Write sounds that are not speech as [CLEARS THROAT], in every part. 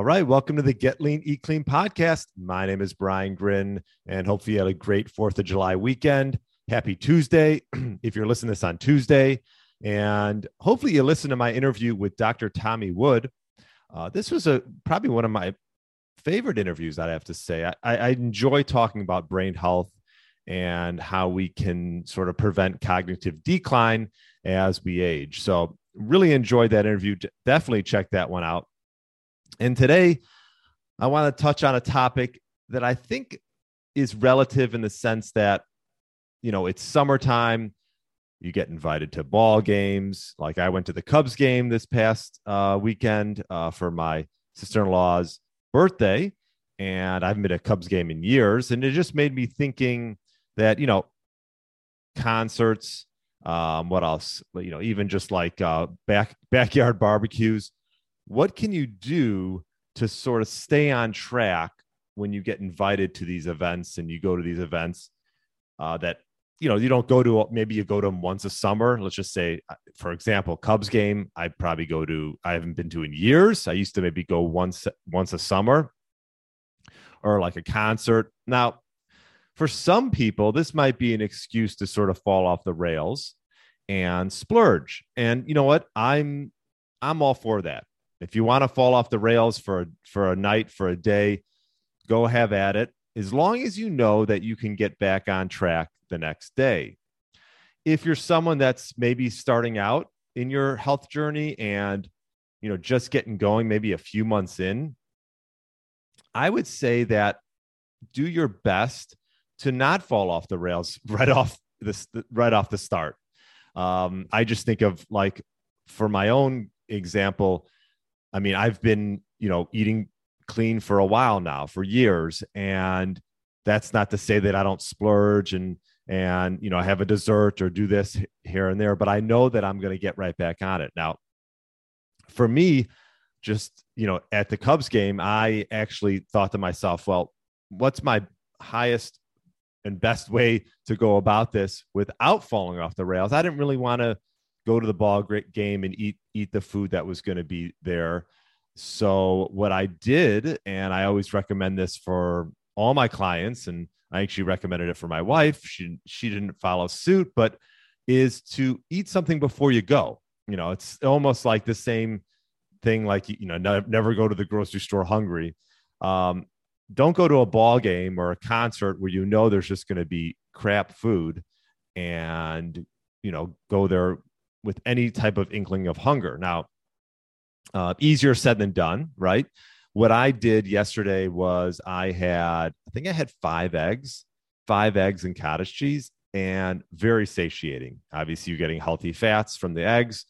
All right, welcome to the Get Lean, Eat Clean podcast. My name is Brian Grin, and hopefully you had a great 4th of July weekend. Happy Tuesday [CLEARS THROAT] if you're listening to this on Tuesday. And hopefully you listened to my interview with Dr. Tommy Wood. Uh, this was a probably one of my favorite interviews, I have to say. I, I enjoy talking about brain health and how we can sort of prevent cognitive decline as we age. So, really enjoyed that interview. Definitely check that one out. And today, I want to touch on a topic that I think is relative in the sense that, you know, it's summertime. You get invited to ball games. Like I went to the Cubs game this past uh, weekend uh, for my sister in law's birthday. And I haven't been to a Cubs game in years. And it just made me thinking that, you know, concerts, um, what else? You know, even just like uh, back backyard barbecues what can you do to sort of stay on track when you get invited to these events and you go to these events uh, that you know you don't go to maybe you go to them once a summer. Let's just say uh, for example cubs game i probably go to i haven't been to in years. I used to maybe go once once a summer or like a concert. Now for some people this might be an excuse to sort of fall off the rails and splurge. And you know what? I'm i'm all for that if you want to fall off the rails for for a night, for a day, go have at it. As long as you know that you can get back on track the next day. If you're someone that's maybe starting out in your health journey and you know just getting going, maybe a few months in, I would say that do your best to not fall off the rails [LAUGHS] right off this right off the start. Um, I just think of like for my own example, I mean, I've been, you know, eating clean for a while now, for years. And that's not to say that I don't splurge and, and, you know, have a dessert or do this here and there, but I know that I'm going to get right back on it. Now, for me, just, you know, at the Cubs game, I actually thought to myself, well, what's my highest and best way to go about this without falling off the rails? I didn't really want to go to the ball game and eat eat the food that was going to be there. So what I did, and I always recommend this for all my clients, and I actually recommended it for my wife. She she didn't follow suit, but is to eat something before you go. You know, it's almost like the same thing. Like you know, never, go to the grocery store hungry. Um, don't go to a ball game or a concert where you know there's just going to be crap food, and you know, go there with any type of inkling of hunger. Now, uh, easier said than done, right? What I did yesterday was I had, I think I had five eggs, five eggs and cottage cheese, and very satiating. Obviously, you're getting healthy fats from the eggs.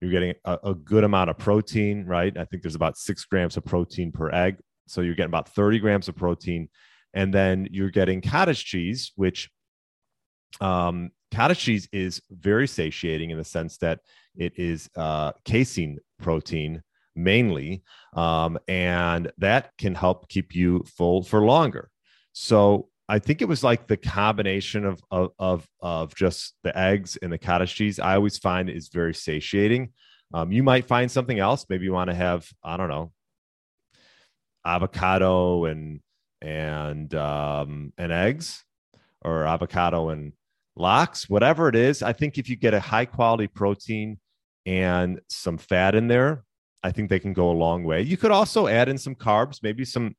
You're getting a, a good amount of protein, right? I think there's about six grams of protein per egg. So you're getting about 30 grams of protein. And then you're getting cottage cheese, which um, cottage cheese is very satiating in the sense that it is uh, casein protein mainly, um, and that can help keep you full for longer. So I think it was like the combination of of of, of just the eggs and the cottage cheese. I always find is very satiating. Um, you might find something else. Maybe you want to have I don't know avocado and and um, and eggs or avocado and lox, whatever it is. I think if you get a high quality protein and some fat in there, I think they can go a long way. You could also add in some carbs, maybe some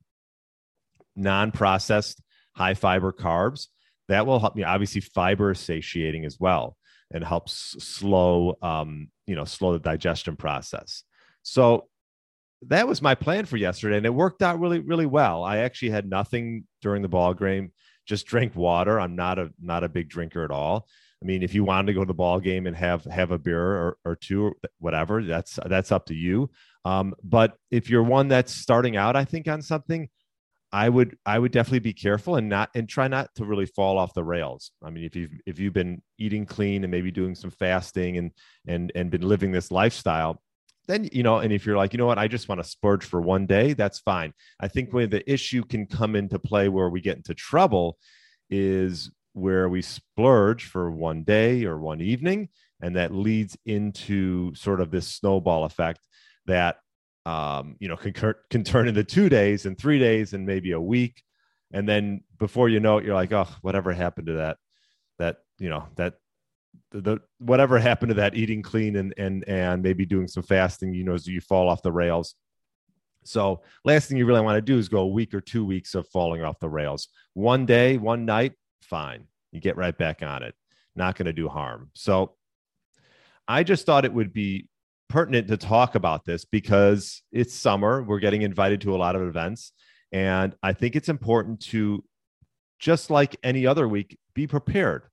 non processed high fiber carbs. That will help me. Obviously, fiber is satiating as well and helps slow, um, you know, slow the digestion process. So that was my plan for yesterday, and it worked out really, really well. I actually had nothing during the ball game just drink water. I'm not a not a big drinker at all. I mean, if you wanted to go to the ball game and have have a beer or, or two or whatever, that's that's up to you. Um, but if you're one that's starting out, I think on something, I would I would definitely be careful and not and try not to really fall off the rails. I mean, if you've if you've been eating clean and maybe doing some fasting and and and been living this lifestyle, then you know, and if you're like, you know what, I just want to splurge for one day, that's fine. I think where the issue can come into play where we get into trouble is where we splurge for one day or one evening, and that leads into sort of this snowball effect that um, you know can, can turn into two days and three days and maybe a week, and then before you know it, you're like, oh, whatever happened to that that you know that the, the, whatever happened to that eating clean and and and maybe doing some fasting you know as you fall off the rails. So last thing you really want to do is go a week or two weeks of falling off the rails. One day one night fine. You get right back on it. Not going to do harm. So i just thought it would be pertinent to talk about this because it's summer. We're getting invited to a lot of events. And i think it's important to just like any other week be prepared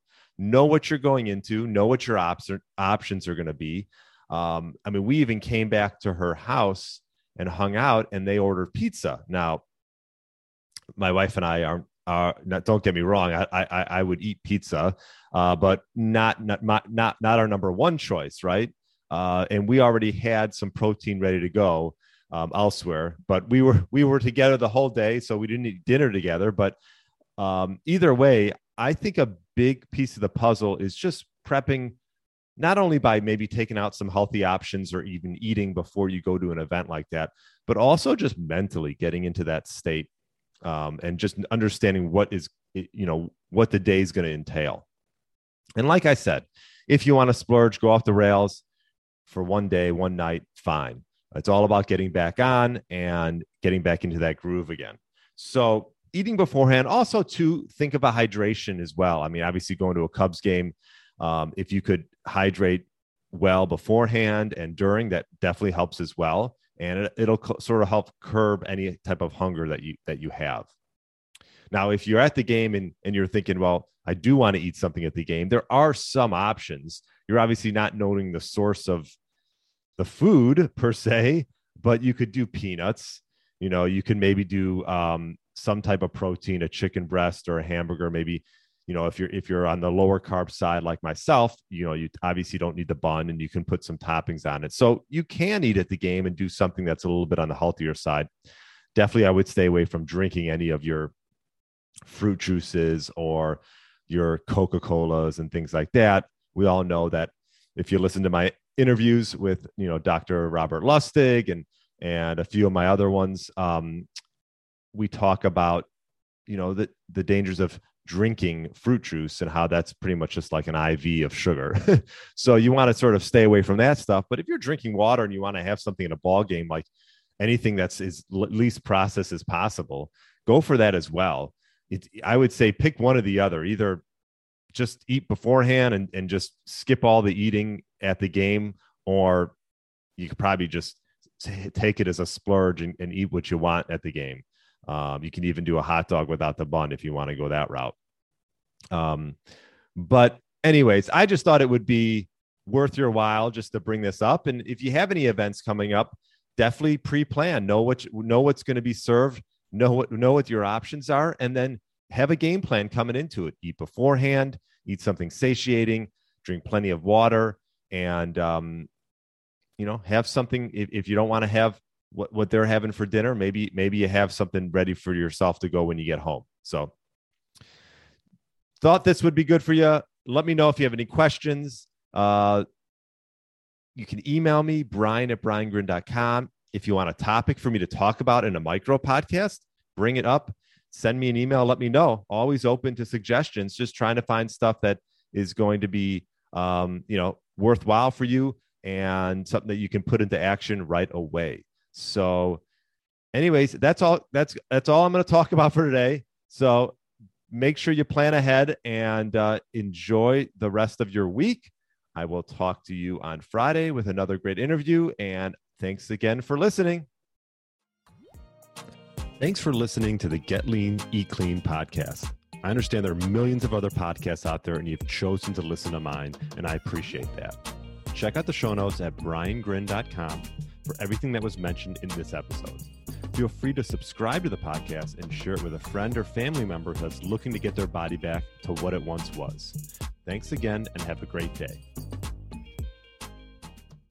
know what you're going into, know what your op- options are going to be. Um, I mean, we even came back to her house and hung out, and they ordered pizza. Now, my wife and I are. are not, don't get me wrong. I, I, I would eat pizza, uh, but not, not not not our number one choice, right? Uh, and we already had some protein ready to go um, elsewhere, but we were we were together the whole day, so we didn't eat dinner together. But um, either way, I think a big piece of the puzzle is just prepping not only by maybe taking out some healthy options or even eating before you go to an event like that, but also just mentally getting into that state um, and just understanding what is, you know, what the day is going to entail. And like I said, if you want to splurge, go off the rails for one day, one night, fine. It's all about getting back on and getting back into that groove again. So eating beforehand. Also, to think about hydration as well. I mean, obviously, going to a Cubs game, um, if you could hydrate well beforehand and during, that definitely helps as well, and it, will sort of help curb any type of hunger that you that you have. Now, if you're at the game and and you're thinking, well, I do want to eat something at the game, there are some options. You're obviously not knowing the source of the food per se, but you could do peanuts. You know, you can maybe do um, some type of protein, a chicken breast or a hamburger, maybe you know if you're if you're on the lower carb side like myself you know you obviously don't need the bun and you can put some toppings on it. So you can eat at the game and do something that's a little bit on the healthier side. Definitely i would stay away from drinking any of your fruit juices or your coca-colas and things like that. We all know that if you listen to my interviews with you know dr robert lustig and and a few of my other ones um, we talk about you know the the dangers of drinking fruit juice and how that's pretty much just like an IV of sugar. [LAUGHS] so you want to sort of stay away from that stuff. But if you're drinking water and you want to have something in a ball game, like anything that's as least processed as possible, go for that as well. It, I would say pick one or the other. Either just eat beforehand and, and just skip all the eating at the game, or you could probably just take it as a splurge and, and eat what you want at the game. Um, you can even do a hot dog without the bun if you want to go that route. Um, but, anyways, I just thought it would be worth your while just to bring this up. And if you have any events coming up, definitely pre-plan. Know what know what's going to be served. Know what know what your options are, and then have a game plan coming into it. Eat beforehand. Eat something satiating. Drink plenty of water, and um, you know have something. If, if you don't want to have what, what they're having for dinner. Maybe maybe you have something ready for yourself to go when you get home. So thought this would be good for you. Let me know if you have any questions. Uh, you can email me, brian at briangrin.com. If you want a topic for me to talk about in a micro podcast, bring it up. Send me an email. Let me know. Always open to suggestions. Just trying to find stuff that is going to be, um, you know, worthwhile for you and something that you can put into action right away. So, anyways, that's all. That's that's all I'm going to talk [LAUGHS] about for today. So, make sure you plan ahead and uh, enjoy the rest of your week. I will talk to you on Friday with another great interview. And thanks again for listening. Thanks for listening to the Get Lean, Eat Clean podcast. I understand there are millions of other podcasts out there, and you've chosen to listen to mine, and I appreciate that. Check out the show notes at briangrin.com for everything that was mentioned in this episode. Feel free to subscribe to the podcast and share it with a friend or family member that's looking to get their body back to what it once was. Thanks again and have a great day.